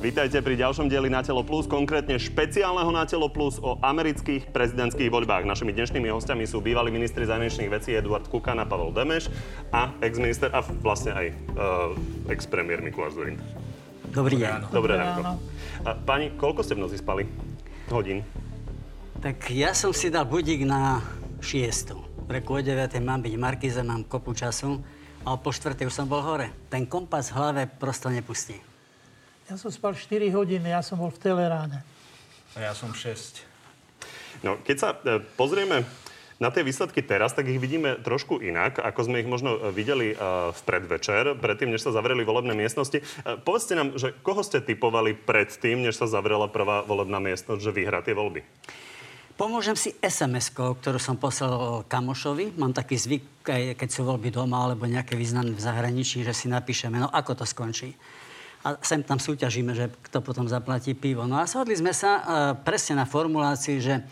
Vítajte pri ďalšom dieli Na telo plus, konkrétne špeciálneho Na telo plus o amerických prezidentských voľbách. Našimi dnešnými hostiami sú bývalí ministri zahraničných vecí Eduard Kukan a Pavel Demeš a ex-minister a vlastne aj uh, ex-premiér Mikuláš Zurinda. Dobrý deň. Dobré ráno. Pani, koľko ste v noci spali? Hodín? Tak ja som si dal budík na 6. Reku o 9. mám byť Markize, mám kopu času a po 4. už som bol hore. Ten kompas v hlave prosto nepustí. Ja som spal 4 hodiny, ja som bol v Teleráne. A ja som 6. No, keď sa e, pozrieme na tie výsledky teraz, tak ich vidíme trošku inak, ako sme ich možno e, videli e, v predvečer, predtým, než sa zavreli volebné miestnosti. Povedzte nám, že koho ste typovali predtým, než sa zavrela prvá volebná miestnosť, že vyhrá tie voľby? Pomôžem si sms ktorú som poslal kamošovi. Mám taký zvyk, keď sú voľby doma alebo nejaké významné v zahraničí, že si napíšeme, no ako to skončí a sem tam súťažíme, že kto potom zaplatí pivo. No a shodli sme sa uh, presne na formulácii, že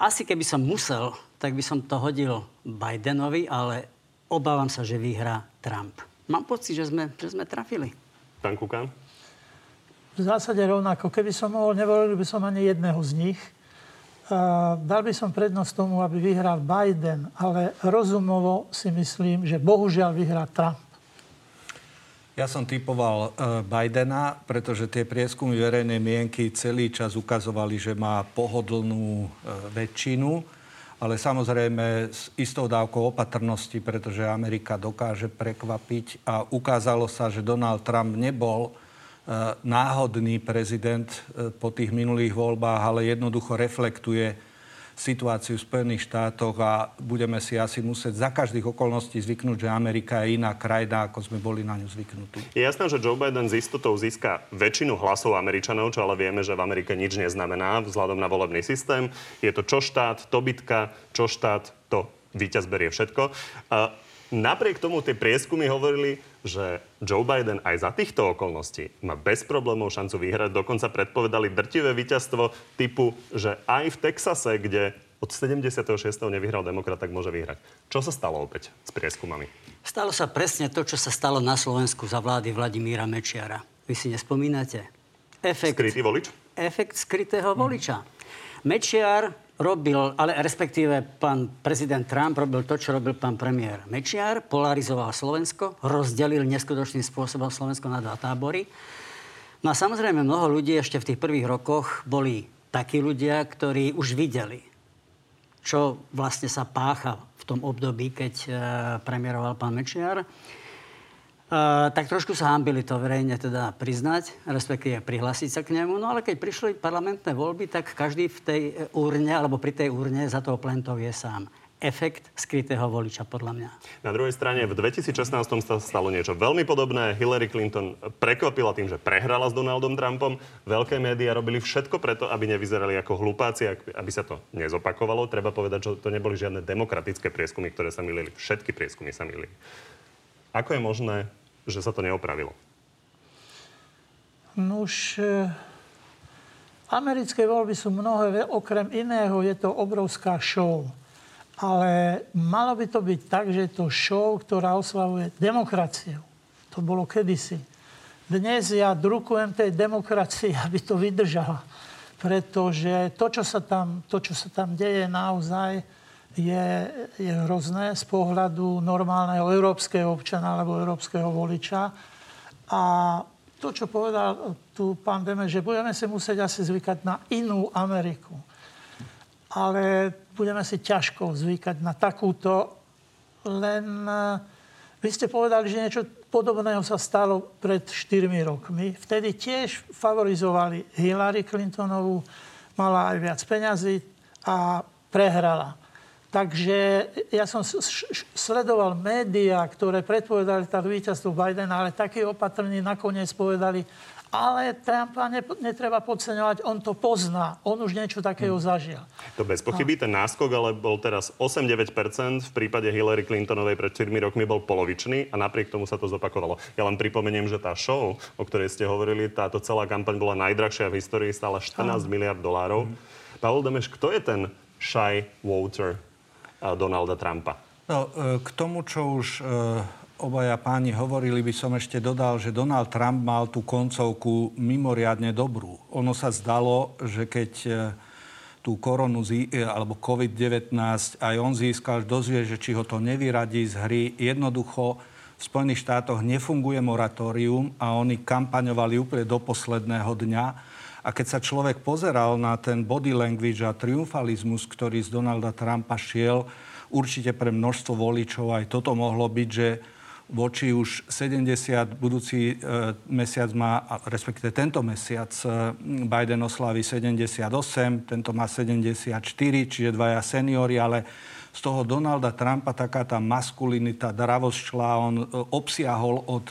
asi keby som musel, tak by som to hodil Bidenovi, ale obávam sa, že vyhrá Trump. Mám pocit, že sme, že sme trafili. Pán Kukan? V zásade rovnako. Keby som mohol, nevolil by som ani jedného z nich. Uh, dal by som prednosť tomu, aby vyhral Biden, ale rozumovo si myslím, že bohužiaľ vyhrá Trump. Ja som typoval uh, Bidena, pretože tie prieskumy verejnej mienky celý čas ukazovali, že má pohodlnú uh, väčšinu, ale samozrejme s istou dávkou opatrnosti, pretože Amerika dokáže prekvapiť a ukázalo sa, že Donald Trump nebol uh, náhodný prezident po tých minulých voľbách, ale jednoducho reflektuje situáciu v Spojených štátoch a budeme si asi musieť za každých okolností zvyknúť, že Amerika je iná krajina, ako sme boli na ňu zvyknutí. Je jasné, že Joe Biden z istotou získa väčšinu hlasov Američanov, čo ale vieme, že v Amerike nič neznamená vzhľadom na volebný systém. Je to čo štát, to bitka, čo štát, to víťaz berie všetko. Napriek tomu tie prieskumy hovorili, že Joe Biden aj za týchto okolností má bez problémov šancu vyhrať. Dokonca predpovedali drtivé víťazstvo typu, že aj v Texase, kde od 76. nevyhral demokrat, tak môže vyhrať. Čo sa stalo opäť s prieskumami? Stalo sa presne to, čo sa stalo na Slovensku za vlády Vladimíra Mečiara. Vy si nespomínate? Efekt, Skrytý volič? Efekt skrytého voliča. Mečiar robil, ale respektíve pán prezident Trump robil to, čo robil pán premiér Mečiar, polarizoval Slovensko, rozdelil neskutočným spôsobom Slovensko na dva tábory. No a samozrejme mnoho ľudí ešte v tých prvých rokoch boli takí ľudia, ktorí už videli, čo vlastne sa pácha v tom období, keď e, premiéroval pán Mečiar. Uh, tak trošku sa hambili to verejne teda priznať, respektíve prihlásiť sa k nemu. No ale keď prišli parlamentné voľby, tak každý v tej úrne, alebo pri tej úrne za toho plentov je sám efekt skrytého voliča, podľa mňa. Na druhej strane, v 2016 sa stalo niečo veľmi podobné. Hillary Clinton prekvapila tým, že prehrala s Donaldom Trumpom. Veľké médiá robili všetko preto, aby nevyzerali ako hlupáci, aby sa to nezopakovalo. Treba povedať, že to neboli žiadne demokratické prieskumy, ktoré sa milili. Všetky prieskumy sa milili. Ako je možné, že sa to neopravilo? No už e, americké voľby sú mnohé, okrem iného je to obrovská show. Ale malo by to byť tak, že je to show, ktorá oslavuje demokraciu. To bolo kedysi. Dnes ja drukujem tej demokracii, aby to vydržala. Pretože to, čo sa tam, to, čo sa tam deje naozaj, je, je hrozné z pohľadu normálneho európskeho občana alebo európskeho voliča. A to, čo povedal tu pán Deme, že budeme si musieť asi zvykať na inú Ameriku. Ale budeme si ťažko zvykať na takúto, len vy ste povedali, že niečo podobného sa stalo pred 4 rokmi. Vtedy tiež favorizovali Hillary Clintonovú, mala aj viac peňazí a prehrala. Takže ja som sledoval médiá, ktoré predpovedali tá víťazstvo Bidena, ale takí opatrní nakoniec povedali, ale Trumpa ne, netreba podceňovať, on to pozná. On už niečo takého hmm. zažil. To bez pochyby, ten náskok ale bol teraz 8-9%, v prípade Hillary Clintonovej pred 4 rokmi bol polovičný a napriek tomu sa to zopakovalo. Ja len pripomeniem, že tá show, o ktorej ste hovorili, táto celá kampaň bola najdrahšia v histórii, stála 14 miliard dolárov. Hmm. Pavel Demeš, kto je ten shy voter Donalda Trumpa? No, e, k tomu, čo už e, obaja páni hovorili, by som ešte dodal, že Donald Trump mal tú koncovku mimoriadne dobrú. Ono sa zdalo, že keď e, tú koronu alebo COVID-19 aj on získal, dozvie, že či ho to nevyradí z hry. Jednoducho v Spojených štátoch nefunguje moratórium a oni kampaňovali úplne do posledného dňa. A keď sa človek pozeral na ten body language a triumfalizmus, ktorý z Donalda Trumpa šiel, určite pre množstvo voličov aj toto mohlo byť, že voči už 70, budúci e, mesiac má, respektíve tento mesiac e, Biden oslaví 78, tento má 74, čiže dvaja seniory, ale z toho Donalda Trumpa taká tá maskulinita, dravosť šla, on e, obsiahol od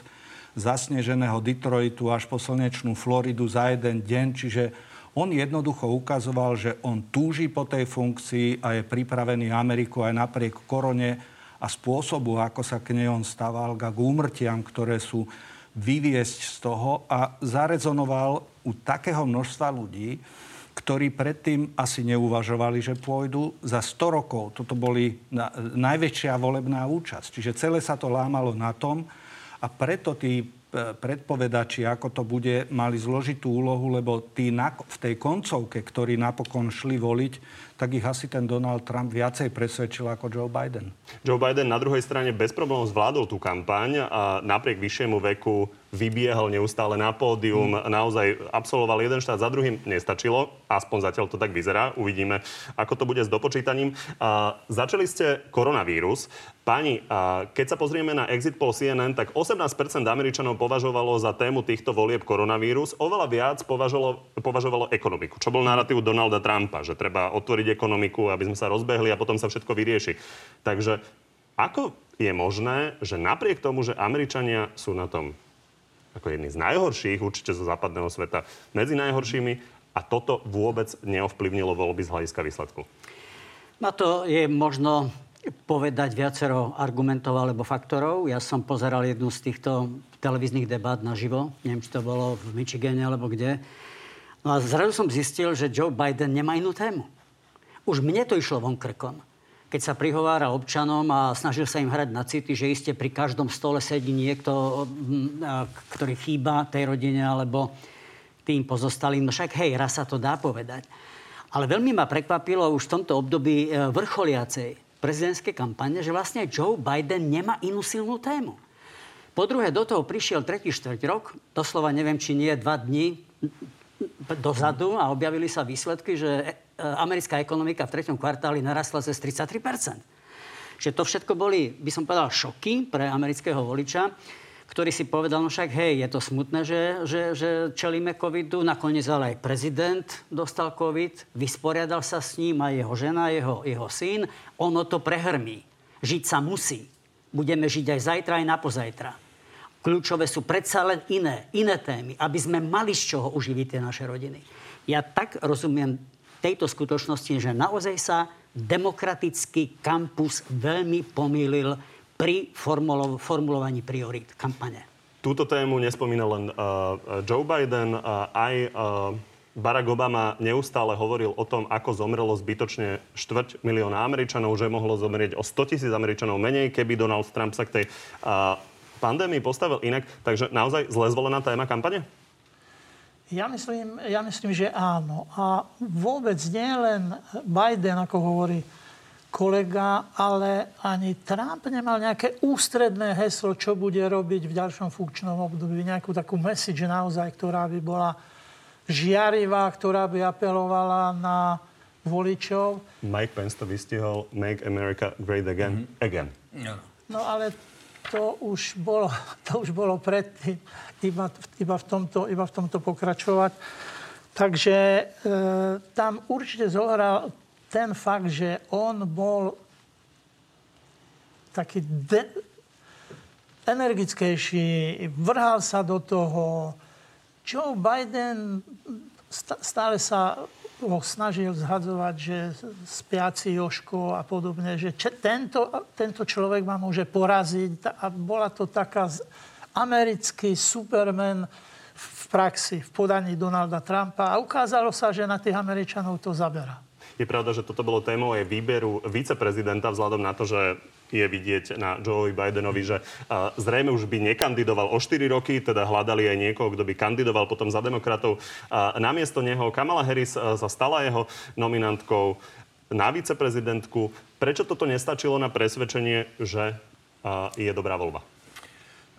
zasneženého Detroitu až po slnečnú Floridu za jeden deň, čiže on jednoducho ukazoval, že on túži po tej funkcii a je pripravený Ameriku aj napriek korone a spôsobu, ako sa k nej on stával, k úmrtiam, ktoré sú vyviesť z toho a zarezonoval u takého množstva ľudí, ktorí predtým asi neuvažovali, že pôjdu za 100 rokov. Toto boli na, najväčšia volebná účasť. Čiže celé sa to lámalo na tom a preto tí predpovedači, ako to bude, mali zložitú úlohu, lebo tí na, v tej koncovke, ktorí napokon šli voliť, tak ich asi ten Donald Trump viacej presvedčil ako Joe Biden. Joe Biden na druhej strane bez problémov zvládol tú kampaň a napriek vyššiemu veku vybiehal neustále na pódium, hmm. naozaj absolvoval jeden štát za druhým. Nestačilo, aspoň zatiaľ to tak vyzerá. Uvidíme, ako to bude s dopočítaním. A, začali ste koronavírus. Pani, a keď sa pozrieme na exit poll CNN, tak 18% Američanov považovalo za tému týchto volieb koronavírus. Oveľa viac považovalo, považovalo ekonomiku, čo bol narratív Donalda Trumpa, že treba otvoriť ekonomiku, aby sme sa rozbehli a potom sa všetko vyrieši. Takže ako je možné, že napriek tomu, že Američania sú na tom ako jedný z najhorších, určite zo západného sveta, medzi najhoršími a toto vôbec neovplyvnilo voľby z hľadiska výsledku? Na to je možno povedať viacero argumentov alebo faktorov. Ja som pozeral jednu z týchto televíznych debát naživo. Neviem, či to bolo v Michigane alebo kde. No a zrazu som zistil, že Joe Biden nemá inú tému. Už mne to išlo von krkom keď sa prihovára občanom a snažil sa im hrať na city, že iste pri každom stole sedí niekto, ktorý chýba tej rodine alebo tým pozostalým. No však hej, raz sa to dá povedať. Ale veľmi ma prekvapilo už v tomto období e, vrcholiacej prezidentskej kampane, že vlastne Joe Biden nemá inú silnú tému. Po druhé, do toho prišiel tretí štvrť rok, doslova neviem, či nie dva dní dozadu a objavili sa výsledky, že e, americká ekonomika v treťom kvartáli narastla cez 33% Že to všetko boli, by som povedal, šoky pre amerického voliča, ktorý si povedal, no však hej, je to smutné, že, že, že čelíme covidu. Nakoniec ale aj prezident dostal covid, vysporiadal sa s ním aj jeho žena, jeho, jeho syn. Ono to prehrmí. Žiť sa musí. Budeme žiť aj zajtra, aj na pozajtra. Kľúčové sú predsa len iné, iné témy, aby sme mali z čoho uživiť tie naše rodiny. Ja tak rozumiem tejto skutočnosti, že naozaj sa demokratický kampus veľmi pomýlil pri formulo- formulovaní priorít kampane. Túto tému nespomína len uh, Joe Biden, uh, aj uh, Barack Obama neustále hovoril o tom, ako zomrelo zbytočne štvrť milióna Američanov, že mohlo zomrieť o 100 tisíc Američanov menej, keby Donald Trump sa k tej uh, pandémii postavil inak. Takže naozaj zle zvolená téma kampane? Ja myslím, ja myslím, že áno. A vôbec nie len Biden, ako hovorí kolega, ale ani Trump nemal nejaké ústredné heslo, čo bude robiť v ďalšom funkčnom období. Nejakú takú message naozaj, ktorá by bola žiarivá, ktorá by apelovala na voličov. Mike Pence to vystihol Make America Great Again. Mm-hmm. Again. No ale to už bolo, to už bolo predtým, iba, iba, v tomto, iba v tomto pokračovať. Takže e, tam určite zohral ten fakt, že on bol taký de- energickejší, vrhal sa do toho. Joe Biden stále sa ho snažil zhadzovať, že spiaci Joško a podobne, že če, tento, tento človek ma môže poraziť. A bola to taká americký superman v praxi, v podaní Donalda Trumpa. A ukázalo sa, že na tých Američanov to zabera. Je pravda, že toto bolo témou aj výberu viceprezidenta vzhľadom na to, že je vidieť na Joeovi Bidenovi, že zrejme už by nekandidoval o 4 roky, teda hľadali aj niekoho, kto by kandidoval potom za demokratov. Namiesto neho Kamala Harris sa stala jeho nominantkou na viceprezidentku. Prečo toto nestačilo na presvedčenie, že je dobrá voľba?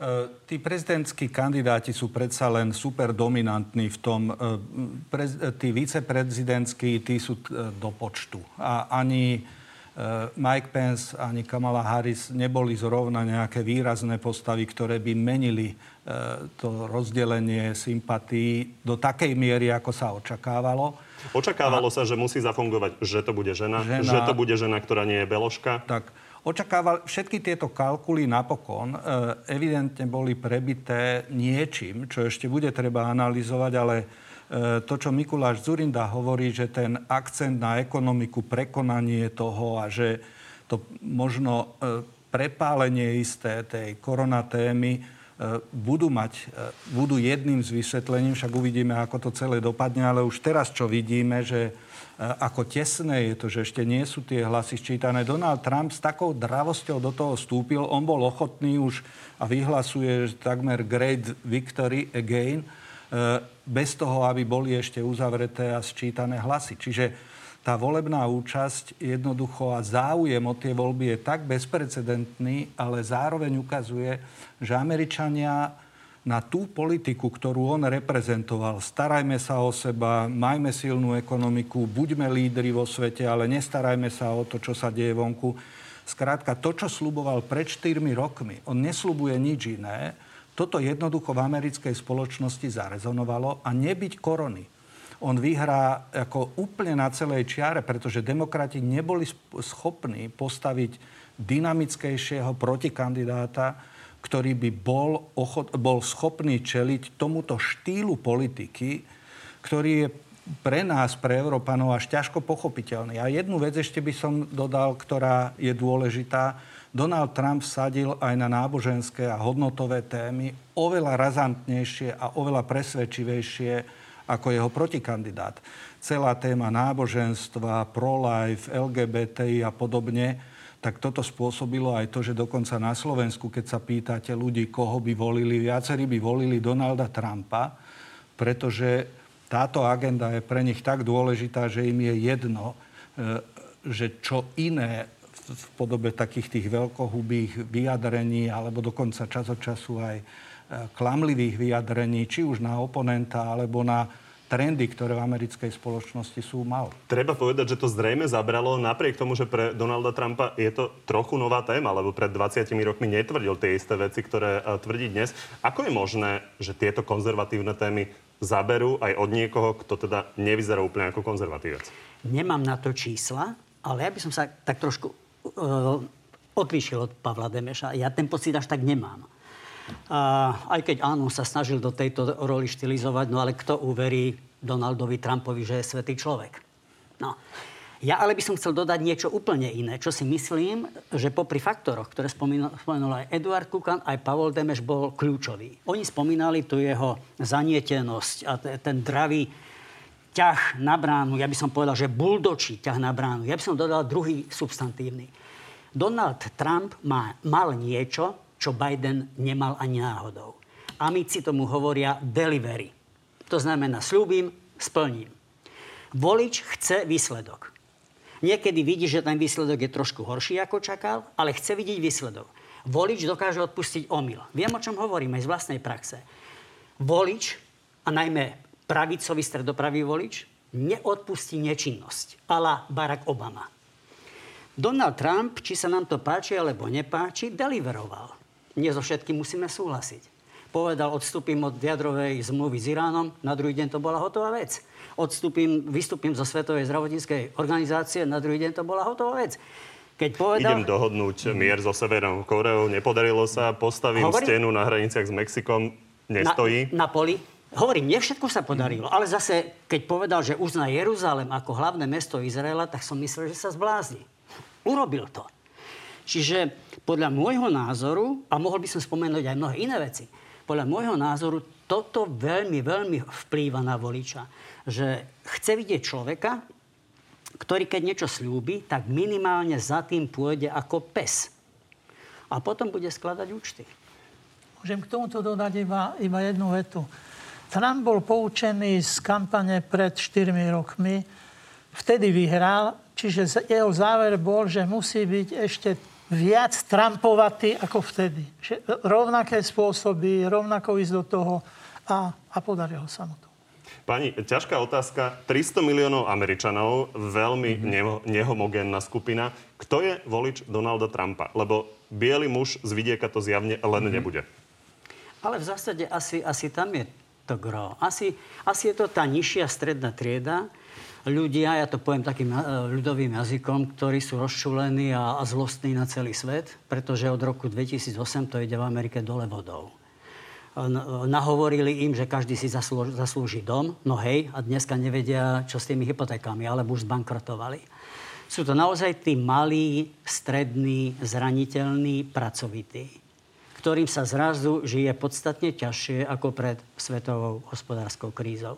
E, tí prezidentskí kandidáti sú predsa len super dominantní v tom. E, prez, e, tí viceprezidentskí, tí sú do počtu. A ani Mike Pence, ani Kamala Harris neboli zrovna nejaké výrazné postavy, ktoré by menili to rozdelenie sympatí do takej miery, ako sa očakávalo. Očakávalo a... sa, že musí zafungovať, že to bude žena, žena, že to bude žena, ktorá nie je beložka. Tak očakával, všetky tieto kalkuly napokon e, evidentne boli prebité niečím, čo ešte bude treba analyzovať, ale e, to, čo Mikuláš Zurinda hovorí, že ten akcent na ekonomiku, prekonanie toho a že to možno e, prepálenie isté tej koronatémy témy budú mať, budú jedným z vysvetlením, však uvidíme, ako to celé dopadne, ale už teraz, čo vidíme, že ako tesné je to, že ešte nie sú tie hlasy sčítané. Donald Trump s takou dravosťou do toho vstúpil. On bol ochotný už a vyhlasuje takmer great victory again, e, bez toho, aby boli ešte uzavreté a sčítané hlasy. Čiže tá volebná účasť jednoducho a záujem o tie voľby je tak bezprecedentný, ale zároveň ukazuje, že Američania na tú politiku, ktorú on reprezentoval. Starajme sa o seba, majme silnú ekonomiku, buďme lídri vo svete, ale nestarajme sa o to, čo sa deje vonku. Skrátka, to, čo sluboval pred 4 rokmi, on neslubuje nič iné. Toto jednoducho v americkej spoločnosti zarezonovalo a nebyť korony. On vyhrá ako úplne na celej čiare, pretože demokrati neboli schopní postaviť dynamickejšieho protikandidáta, ktorý by bol, ochot, bol schopný čeliť tomuto štýlu politiky, ktorý je pre nás, pre Európanov, až ťažko pochopiteľný. A jednu vec ešte by som dodal, ktorá je dôležitá. Donald Trump sadil aj na náboženské a hodnotové témy oveľa razantnejšie a oveľa presvedčivejšie ako jeho protikandidát. Celá téma náboženstva, pro-life, LGBTI a podobne tak toto spôsobilo aj to, že dokonca na Slovensku, keď sa pýtate ľudí, koho by volili, viacerí by volili Donalda Trumpa, pretože táto agenda je pre nich tak dôležitá, že im je jedno, e, že čo iné v podobe takých tých veľkohubých vyjadrení alebo dokonca čas od času aj e, klamlivých vyjadrení, či už na oponenta alebo na trendy, ktoré v americkej spoločnosti sú mal. Treba povedať, že to zrejme zabralo napriek tomu, že pre Donalda Trumpa je to trochu nová téma, lebo pred 20 rokmi netvrdil tie isté veci, ktoré uh, tvrdí dnes. Ako je možné, že tieto konzervatívne témy zaberú aj od niekoho, kto teda nevyzerá úplne ako konzervatívec? Nemám na to čísla, ale ja by som sa tak trošku uh, odlíšil od Pavla Demeša. Ja ten pocit až tak nemám. A aj keď áno, sa snažil do tejto roli štilizovať, no ale kto uverí Donaldovi Trumpovi, že je svetý človek? No. Ja ale by som chcel dodať niečo úplne iné, čo si myslím, že popri faktoroch, ktoré spomenul aj Eduard Kukan, aj Pavol Demeš bol kľúčový. Oni spomínali tu jeho zanietenosť a ten dravý ťah na bránu, ja by som povedal, že buldočí ťah na bránu. Ja by som dodal druhý substantívny. Donald Trump má, mal niečo, čo Biden nemal ani náhodou. Amici tomu hovoria delivery. To znamená, slúbim, splním. Volič chce výsledok. Niekedy vidí, že ten výsledok je trošku horší, ako čakal, ale chce vidieť výsledok. Volič dokáže odpustiť omyl. Viem, o čom hovorím aj z vlastnej praxe. Volič, a najmä pravicový stredopravý volič, neodpustí nečinnosť. Ala Barack Obama. Donald Trump, či sa nám to páči alebo nepáči, deliveroval nie so všetkým musíme súhlasiť. Povedal, odstúpim od jadrovej zmluvy s Iránom, na druhý deň to bola hotová vec. Odstúpim, vystúpim zo Svetovej zdravotníckej organizácie, na druhý deň to bola hotová vec. Keď povedal... Idem dohodnúť mier so Severnou Koreou, nepodarilo sa, postavím Hovorím... stenu na hraniciach s Mexikom, nestojí. Na, na poli. Hovorím, nie všetko sa podarilo, ale zase, keď povedal, že uzná Jeruzalem ako hlavné mesto Izraela, tak som myslel, že sa zblázni. Urobil to. Čiže podľa môjho názoru, a mohol by som spomenúť aj mnohé iné veci, podľa môjho názoru toto veľmi, veľmi vplýva na voliča. Že chce vidieť človeka, ktorý keď niečo slúbi, tak minimálne za tým pôjde ako pes. A potom bude skladať účty. Môžem k tomuto dodať iba, iba jednu vetu. Trump bol poučený z kampane pred 4 rokmi. Vtedy vyhral, čiže jeho záver bol, že musí byť ešte viac Trumpovatý ako vtedy. Že rovnaké spôsoby, rovnako ísť do toho a, a podarilo sa mu to. Pani, ťažká otázka. 300 miliónov Američanov, veľmi mm-hmm. neho, nehomogénna skupina. Kto je volič Donalda Trumpa? Lebo biely muž z vidieka to zjavne len mm-hmm. nebude. Ale v zásade asi, asi tam je to gro. Asi, asi je to tá nižšia stredná trieda, ľudia, ja to poviem takým ľudovým jazykom, ktorí sú rozčulení a, a zlostní na celý svet, pretože od roku 2008 to ide v Amerike dole vodou nahovorili im, že každý si zaslúži, zaslúži dom. No hej, a dneska nevedia, čo s tými hypotékami, alebo už zbankrotovali. Sú to naozaj tí malí, strední, zraniteľní, pracovití, ktorým sa zrazu žije podstatne ťažšie ako pred svetovou hospodárskou krízou.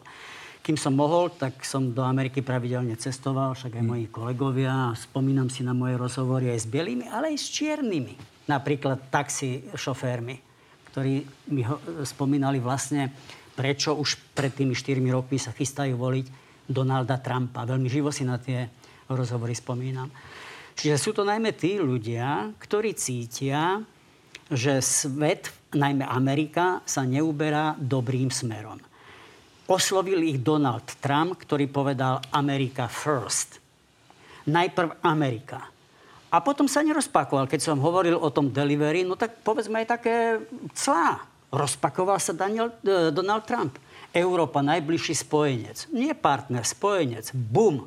Kým som mohol, tak som do Ameriky pravidelne cestoval, však aj moji kolegovia. Spomínam si na moje rozhovory aj s bielými, ale aj s čiernymi. Napríklad taxi šoférmi ktorí mi ho, spomínali vlastne, prečo už pred tými 4 rokmi sa chystajú voliť Donalda Trumpa. Veľmi živo si na tie rozhovory spomínam. Čiže sú to najmä tí ľudia, ktorí cítia, že svet, najmä Amerika, sa neuberá dobrým smerom. Oslovil ich Donald Trump, ktorý povedal America first. Najprv Amerika. A potom sa nerozpakoval. Keď som hovoril o tom delivery, no tak povedzme aj také clá. Rozpakoval sa Daniel, e, Donald Trump. Európa najbližší spojenec. Nie partner, spojenec. Bum.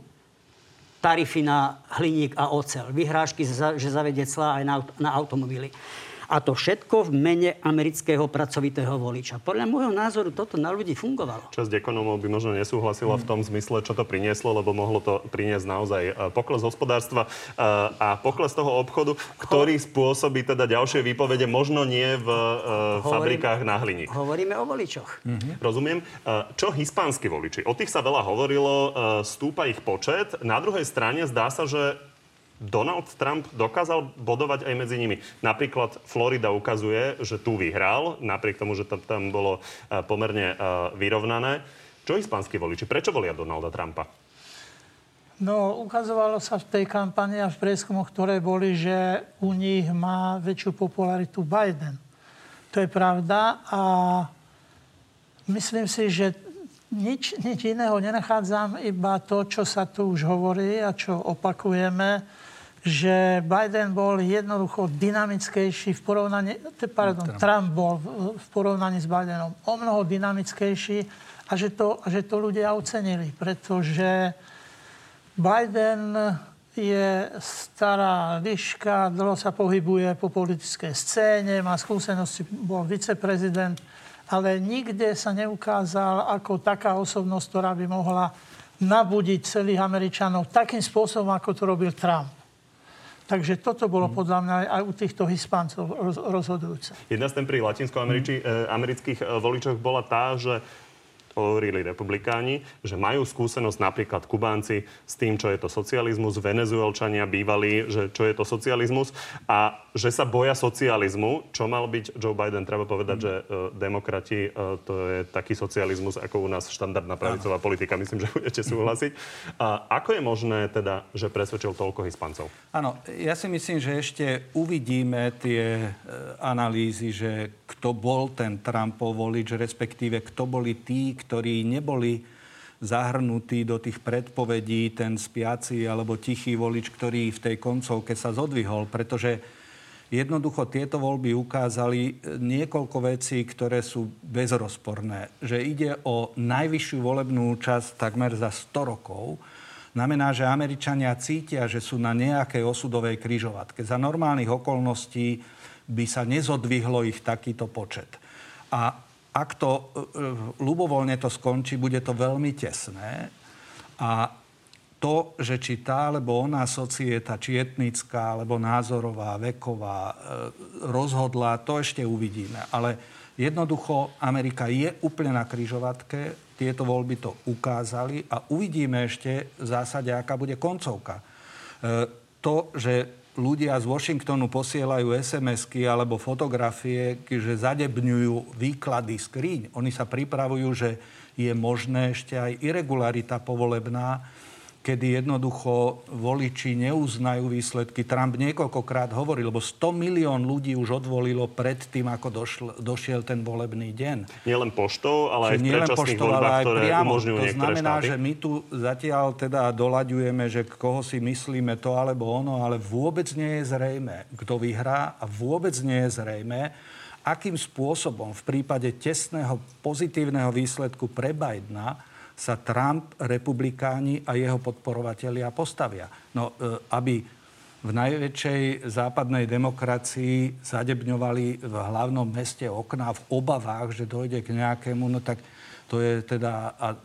Tarify na hliník a ocel. Vyhrážky, že zavedie clá aj na, na automobily. A to všetko v mene amerického pracovitého voliča. Podľa môjho názoru toto na ľudí fungovalo. Časť ekonomov by možno nesúhlasila v tom zmysle, čo to prinieslo, lebo mohlo to priniesť naozaj e, pokles hospodárstva e, a pokles toho obchodu, ktorý spôsobí teda ďalšie výpovede, možno nie v e, Hovorím, fabrikách na hliník. Hovoríme o voličoch. Mhm. Rozumiem. Čo hispánsky voliči? O tých sa veľa hovorilo, stúpa ich počet. Na druhej strane zdá sa, že Donald Trump dokázal bodovať aj medzi nimi. Napríklad Florida ukazuje, že tu vyhral, napriek tomu, že tam, tam bolo uh, pomerne uh, vyrovnané. Čo hispánski voliči? Prečo volia Donalda Trumpa? No, ukazovalo sa v tej kampani a v prieskumoch, ktoré boli, že u nich má väčšiu popularitu Biden. To je pravda a myslím si, že nič, nič iného nenachádzam, iba to, čo sa tu už hovorí a čo opakujeme, že Biden bol jednoducho dynamickejší v porovnaní, pardon, Trump. Trump bol v porovnaní s Bidenom o mnoho dynamickejší a že to, že to ľudia ocenili, pretože Biden je stará liška, dlho sa pohybuje po politickej scéne, má skúsenosti, bol viceprezident, ale nikde sa neukázal ako taká osobnosť, ktorá by mohla nabudiť celých Američanov takým spôsobom, ako to robil Trump. Takže toto bolo podľa mňa aj u týchto Hispáncov rozhodujúce. Jedna z tém pri latinskoamerických mm. voličoch bola tá, že hovorili republikáni, že majú skúsenosť napríklad Kubánci s tým, čo je to socializmus, Venezuelčania bývali, že čo je to socializmus a že sa boja socializmu, čo mal byť Joe Biden. Treba povedať, že uh, demokrati, uh, to je taký socializmus, ako u nás štandardná pravicová politika. Myslím, že budete súhlasiť. A ako je možné teda, že presvedčil toľko Hispancov? Áno, ja si myslím, že ešte uvidíme tie uh, analýzy, že kto bol ten Trumpov volič, respektíve kto boli tí, ktorí neboli zahrnutí do tých predpovedí, ten spiaci alebo tichý volič, ktorý v tej koncovke sa zodvihol, pretože jednoducho tieto voľby ukázali niekoľko vecí, ktoré sú bezrozporné. Že ide o najvyššiu volebnú časť takmer za 100 rokov, znamená, že Američania cítia, že sú na nejakej osudovej kryžovatke. Za normálnych okolností by sa nezodvihlo ich takýto počet. A ak to e, e, ľubovoľne to skončí, bude to veľmi tesné. A to, že či tá alebo ona societa, či etnická, alebo názorová, veková, e, rozhodla, to ešte uvidíme. Ale jednoducho Amerika je úplne na kryžovatke, tieto voľby to ukázali a uvidíme ešte v zásade, aká bude koncovka. To, že ľudia z Washingtonu posielajú SMS-ky alebo fotografie, že zadebňujú výklady skríň. Oni sa pripravujú, že je možné ešte aj irregularita povolebná, kedy jednoducho voliči neuznajú výsledky. Trump niekoľkokrát hovoril, lebo 100 milión ľudí už odvolilo pred tým, ako došl, došiel ten volebný deň. Nie len poštou, ale aj v predčasných voľbách, ktoré priamo. umožňujú to znamená, štáty. že my tu zatiaľ teda doľaďujeme, že koho si myslíme to alebo ono, ale vôbec nie je zrejme, kto vyhrá a vôbec nie je zrejme, akým spôsobom v prípade tesného pozitívneho výsledku pre Bidena sa Trump, republikáni a jeho podporovatelia postavia. No, e, aby v najväčšej západnej demokracii zadebňovali v hlavnom meste okná v obavách, že dojde k nejakému, no tak to je teda a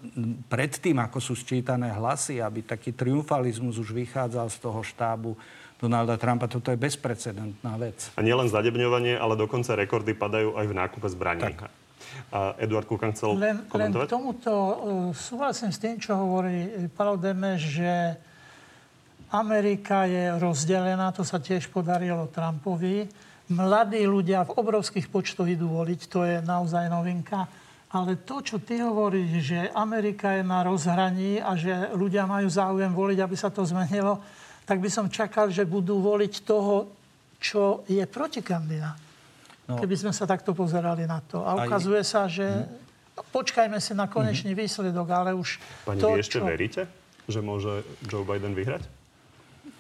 predtým, ako sú sčítané hlasy, aby taký triumfalizmus už vychádzal z toho štábu Donalda Trumpa, toto je bezprecedentná vec. A nielen zadebňovanie, ale dokonca rekordy padajú aj v nákupe zbraní. Tak. A Eduard Kukan chcel len, komentovať? Len tomuto uh, súhlasím s tým, čo hovorí Paolo Demeš, že Amerika je rozdelená, to sa tiež podarilo Trumpovi. Mladí ľudia v obrovských počtoch idú voliť, to je naozaj novinka. Ale to, čo ty hovoríš, že Amerika je na rozhraní a že ľudia majú záujem voliť, aby sa to zmenilo, tak by som čakal, že budú voliť toho, čo je protikandidát. No. Keby sme sa takto pozerali na to. A ukazuje sa, že no, počkajme si na konečný mm-hmm. výsledok, ale už Pani, to, vy ešte čo... veríte, že môže Joe Biden vyhrať?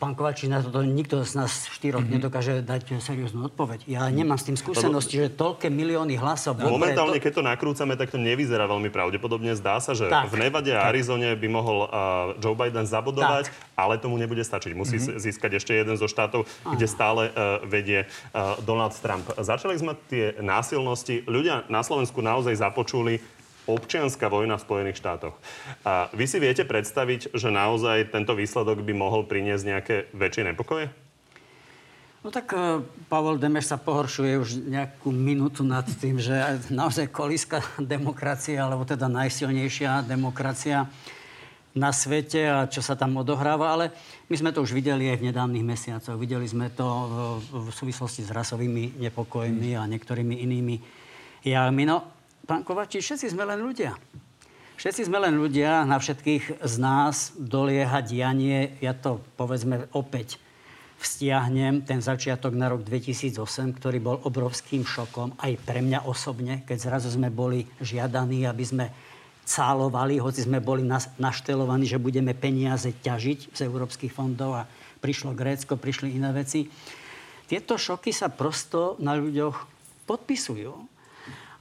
Pán Kovačík, na toto nikto z nás štyroch mm-hmm. nedokáže dať serióznu odpoveď. Ja nemám s tým skúsenosti, Lebo... že toľké milióny hlasov... Momentálne, to... keď to nakrúcame, tak to nevyzerá veľmi pravdepodobne. Zdá sa, že tak. v Nevade a Arizone by mohol uh, Joe Biden zabodovať, tak. ale tomu nebude stačiť. Musí mm-hmm. získať ešte jeden zo štátov, Aha. kde stále uh, vedie uh, Donald Trump. Začali sme tie násilnosti. Ľudia na Slovensku naozaj započuli občianská vojna v Spojených štátoch. A vy si viete predstaviť, že naozaj tento výsledok by mohol priniesť nejaké väčšie nepokoje? No tak uh, Pavel Demeš sa pohoršuje už nejakú minútu nad tým, že naozaj kolíska demokracia, alebo teda najsilnejšia demokracia na svete a čo sa tam odohráva, ale my sme to už videli aj v nedávnych mesiacoch. Videli sme to v, v súvislosti s rasovými nepokojmi a niektorými inými javmi. No, pán Kovači, všetci sme len ľudia. Všetci sme len ľudia, na všetkých z nás dolieha dianie, ja to povedzme opäť vztiahnem, ten začiatok na rok 2008, ktorý bol obrovským šokom aj pre mňa osobne, keď zrazu sme boli žiadaní, aby sme cálovali, hoci sme boli naštelovaní, že budeme peniaze ťažiť z európskych fondov a prišlo Grécko, prišli iné veci. Tieto šoky sa prosto na ľuďoch podpisujú.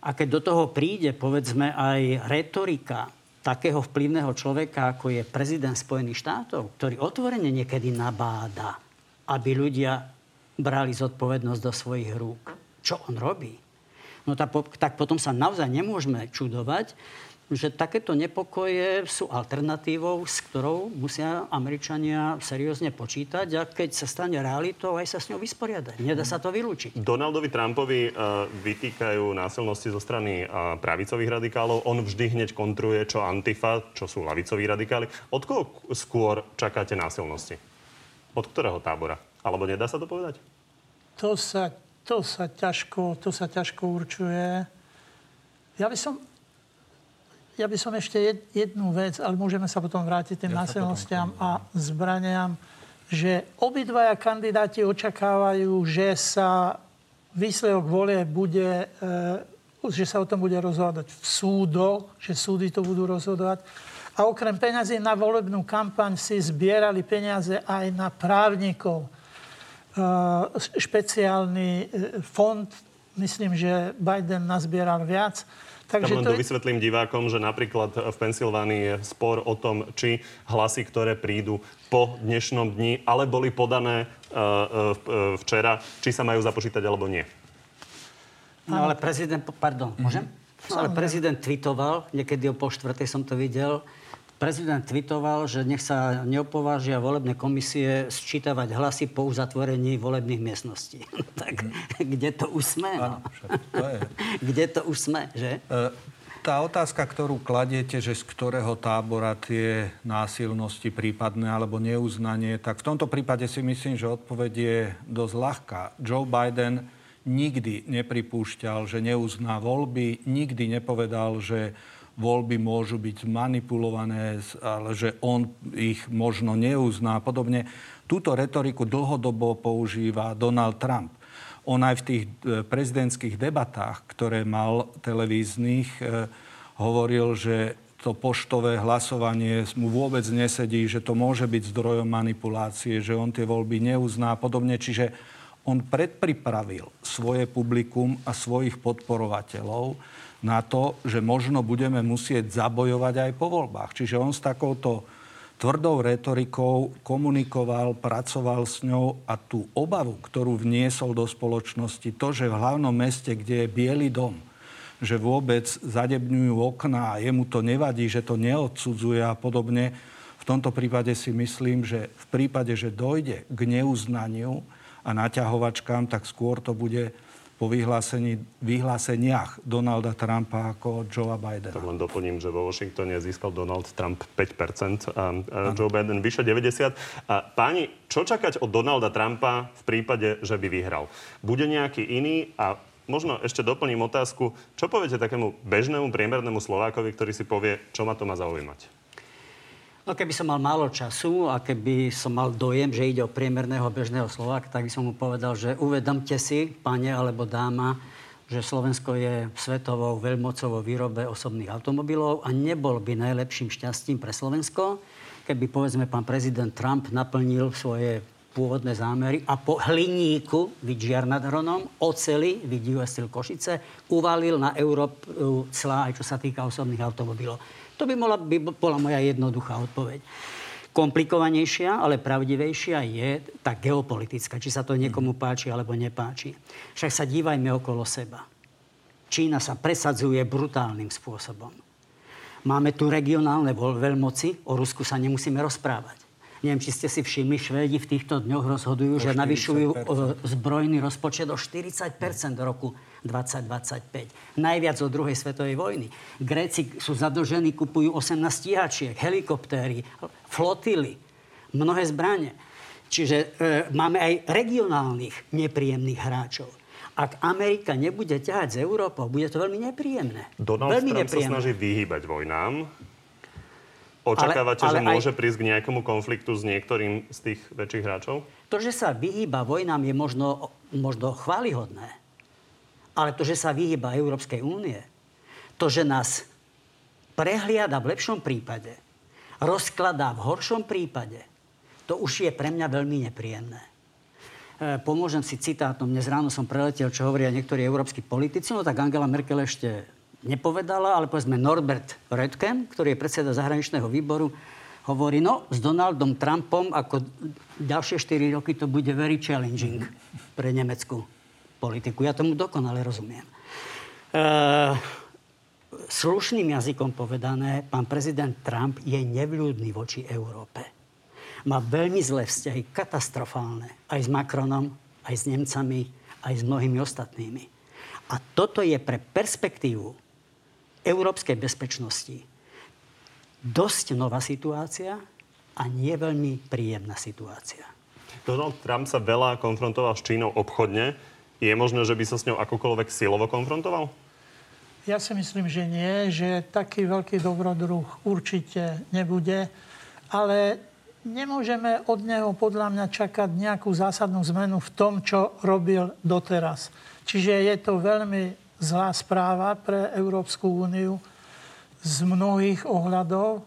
A keď do toho príde, povedzme, aj retorika takého vplyvného človeka, ako je prezident Spojených štátov, ktorý otvorene niekedy nabáda, aby ľudia brali zodpovednosť do svojich rúk. Čo on robí? No tak, tak potom sa naozaj nemôžeme čudovať, že takéto nepokoje sú alternatívou, s ktorou musia Američania seriózne počítať a keď sa stane realitou, aj sa s ňou vysporiadať. Nedá sa to vylúčiť. Donaldovi Trumpovi uh, vytýkajú násilnosti zo strany uh, pravicových radikálov. On vždy hneď kontruje, čo Antifa, čo sú lavicoví radikáli. Od koho skôr čakáte násilnosti? Od ktorého tábora? Alebo nedá sa to povedať? To sa, to sa, ťažko, to sa ťažko určuje. Ja by som ja by som ešte jednu vec, ale môžeme sa potom vrátiť tým ja násilnostiam a zbraniam, že obidvaja kandidáti očakávajú, že sa výsledok volie bude, e, že sa o tom bude rozhodovať v súdoch, že súdy to budú rozhodovať. A okrem peňazí na volebnú kampaň si zbierali peniaze aj na právnikov. E, špeciálny e, fond, myslím, že Biden nazbieral viac Takže Tam len to vysvetlím divákom, že napríklad v Pensylvánii je spor o tom, či hlasy, ktoré prídu po dnešnom dni, ale boli podané uh, uh, včera, či sa majú započítať alebo nie. No ale prezident, pardon, môžem? No, ale prezident tweetoval, niekedy o pol štvrtej som to videl, prezident tvitoval, že nech sa neopovážia volebné komisie sčítavať hlasy po uzatvorení volebných miestností. tak mm. kde to už sme? No? to je. kde to už sme, že? Uh, Tá otázka, ktorú kladiete, že z ktorého tábora tie násilnosti prípadné alebo neuznanie, tak v tomto prípade si myslím, že odpoveď je dosť ľahká. Joe Biden nikdy nepripúšťal, že neuzná voľby, nikdy nepovedal, že voľby môžu byť manipulované, ale že on ich možno neuzná a podobne. Túto retoriku dlhodobo používa Donald Trump. On aj v tých e, prezidentských debatách, ktoré mal televíznych, e, hovoril, že to poštové hlasovanie mu vôbec nesedí, že to môže byť zdrojom manipulácie, že on tie voľby neuzná a podobne. Čiže on predpripravil svoje publikum a svojich podporovateľov na to, že možno budeme musieť zabojovať aj po voľbách. Čiže on s takouto tvrdou retorikou komunikoval, pracoval s ňou a tú obavu, ktorú vniesol do spoločnosti, to, že v hlavnom meste, kde je Bielý dom, že vôbec zadebňujú okná a jemu to nevadí, že to neodsudzuje a podobne. V tomto prípade si myslím, že v prípade, že dojde k neuznaniu a naťahovačkám, tak skôr to bude po vyhlásení, vyhláseniach Donalda Trumpa ako Joea Bidena. Tak len doplním, že vo Washingtone získal Donald Trump 5% a, a Joe Biden vyše 90%. A páni, čo čakať od Donalda Trumpa v prípade, že by vyhral? Bude nejaký iný a možno ešte doplním otázku, čo poviete takému bežnému priemernému Slovákovi, ktorý si povie, čo ma to má zaujímať? No keby som mal málo času a keby som mal dojem, že ide o priemerného bežného Slováka, tak by som mu povedal, že uvedomte si, pane alebo dáma, že Slovensko je svetovou veľmocovou výrobe osobných automobilov a nebol by najlepším šťastím pre Slovensko, keby povedzme pán prezident Trump naplnil svoje pôvodné zámery a po hliníku, vid Žiar nad Hronom, oceli, vid US Steel Košice, uvalil na Európu clá, aj čo sa týka osobných automobilov. To by bola, by bola moja jednoduchá odpoveď. Komplikovanejšia, ale pravdivejšia je tá geopolitická, či sa to niekomu páči alebo nepáči. Však sa dívajme okolo seba. Čína sa presadzuje brutálnym spôsobom. Máme tu regionálne veľmoci, o Rusku sa nemusíme rozprávať. Neviem, či ste si všimli, Švédi v týchto dňoch rozhodujú, že navyšujú zbrojný rozpočet o 40% do roku 2025. Najviac od druhej svetovej vojny. Gréci sú zadlžení, kupujú 18 stíhačiek, helikoptéry, flotily, mnohé zbranie. Čiže e, máme aj regionálnych nepríjemných hráčov. Ak Amerika nebude ťahať z Európou, bude to veľmi nepríjemné. Donald veľmi Trump nepríjemné. sa snaží vyhýbať vojnám. Očakávate, ale, ale že môže aj... prísť k nejakému konfliktu s niektorým z tých väčších hráčov? To, že sa vyhýba vojnám, je možno, možno chválihodné. Ale to, že sa vyhýba Európskej únie, to, že nás prehliada v lepšom prípade, rozkladá v horšom prípade, to už je pre mňa veľmi nepríjemné. E, pomôžem si citátom. Dnes ráno som preletel, čo hovoria niektorí európsky politici. No tak Angela Merkel ešte nepovedala, ale povedzme Norbert Röttgen, ktorý je predseda zahraničného výboru, hovorí, no s Donaldom Trumpom ako ďalšie 4 roky to bude very challenging pre Nemecku politiku. Ja tomu dokonale rozumiem. E, slušným jazykom povedané, pán prezident Trump je nevľúdny voči Európe. Má veľmi zlé vzťahy, katastrofálne. Aj s Macronom, aj s Nemcami, aj s mnohými ostatnými. A toto je pre perspektívu európskej bezpečnosti dosť nová situácia a nie veľmi príjemná situácia. Donald Trump sa veľa konfrontoval s Čínou obchodne. Je možné, že by sa s ňou akokoľvek silovo konfrontoval? Ja si myslím, že nie, že taký veľký dobrodruh určite nebude, ale nemôžeme od neho podľa mňa čakať nejakú zásadnú zmenu v tom, čo robil doteraz. Čiže je to veľmi zlá správa pre Európsku úniu z mnohých ohľadov,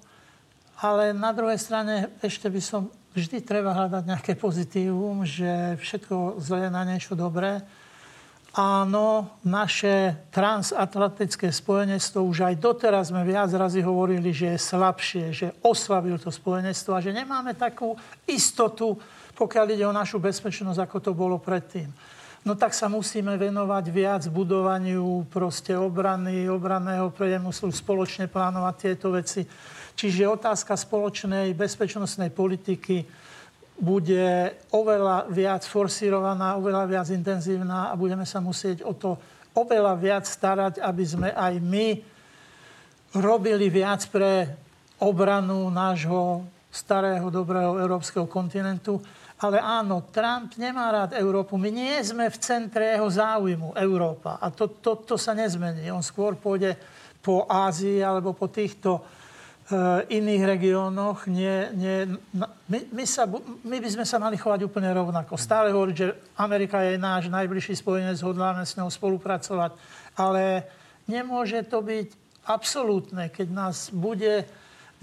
ale na druhej strane ešte by som vždy treba hľadať nejaké pozitívum, že všetko zle na niečo dobré. Áno, naše transatlantické spojenectvo už aj doteraz sme viac razy hovorili, že je slabšie, že oslabil to spojenectvo a že nemáme takú istotu, pokiaľ ide o našu bezpečnosť, ako to bolo predtým. No tak sa musíme venovať viac budovaniu proste obrany, obranného priemyslu, spoločne plánovať tieto veci. Čiže otázka spoločnej bezpečnostnej politiky bude oveľa viac forsírovaná, oveľa viac intenzívna a budeme sa musieť o to oveľa viac starať, aby sme aj my robili viac pre obranu nášho starého, dobrého európskeho kontinentu. Ale áno, Trump nemá rád Európu. My nie sme v centre jeho záujmu, Európa. A to, to, to sa nezmení. On skôr pôjde po Ázii alebo po týchto uh, iných regiónoch. Nie, nie, my, my, sa, my by sme sa mali chovať úplne rovnako. Stále hovoriť, že Amerika je náš najbližší spojenec, hodláme s ňou spolupracovať. Ale nemôže to byť absolútne, keď nás bude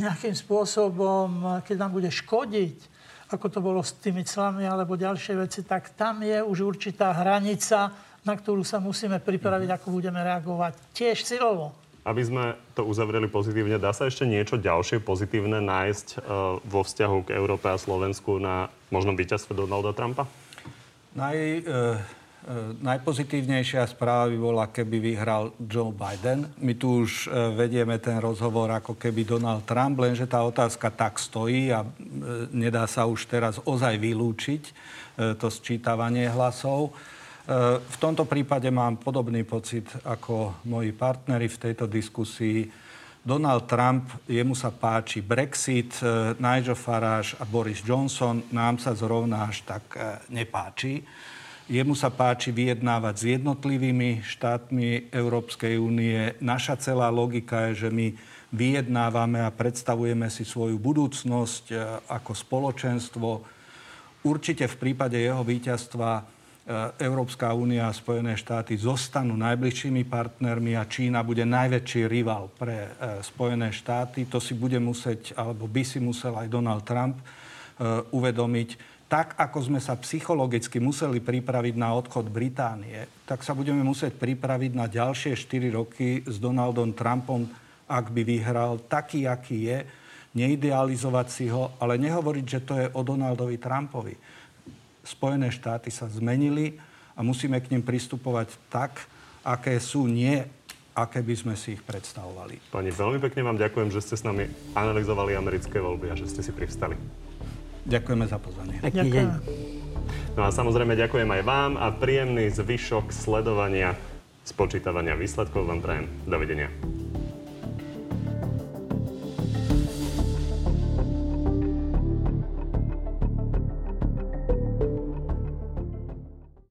nejakým spôsobom, keď nám bude škodiť, ako to bolo s tými clami alebo ďalšie veci, tak tam je už určitá hranica, na ktorú sa musíme pripraviť, ako budeme reagovať. Tiež silovo. Aby sme to uzavreli pozitívne, dá sa ešte niečo ďalšie pozitívne nájsť uh, vo vzťahu k Európe a Slovensku na možnom víťazstve Donalda Trumpa? Naj, E, najpozitívnejšia správa by bola, keby vyhral Joe Biden. My tu už e, vedieme ten rozhovor ako keby Donald Trump, lenže tá otázka tak stojí a e, nedá sa už teraz ozaj vylúčiť to sčítavanie hlasov. V tomto prípade mám podobný pocit ako moji partneri v tejto diskusii. Donald Trump, jemu sa páči Brexit, Nigel Farage a Boris Johnson, nám sa zrovna až tak nepáči. Jemu sa páči vyjednávať s jednotlivými štátmi Európskej únie. Naša celá logika je, že my vyjednávame a predstavujeme si svoju budúcnosť e, ako spoločenstvo. Určite v prípade jeho víťazstva e, Európska únia a Spojené štáty zostanú najbližšími partnermi a Čína bude najväčší rival pre e, Spojené štáty. To si bude musieť, alebo by si musel aj Donald Trump uvedomiť tak ako sme sa psychologicky museli pripraviť na odchod Británie, tak sa budeme musieť pripraviť na ďalšie 4 roky s Donaldom Trumpom, ak by vyhral taký, aký je, neidealizovať si ho, ale nehovoriť, že to je o Donaldovi Trumpovi. Spojené štáty sa zmenili a musíme k nim pristupovať tak, aké sú, nie aké by sme si ich predstavovali. Pani, veľmi pekne vám ďakujem, že ste s nami analyzovali americké voľby a že ste si privstali. Ďakujeme za pozvanie. Pekný deň. No a samozrejme ďakujem aj vám a príjemný zvyšok sledovania spočítavania výsledkov vám prajem. Dovidenia.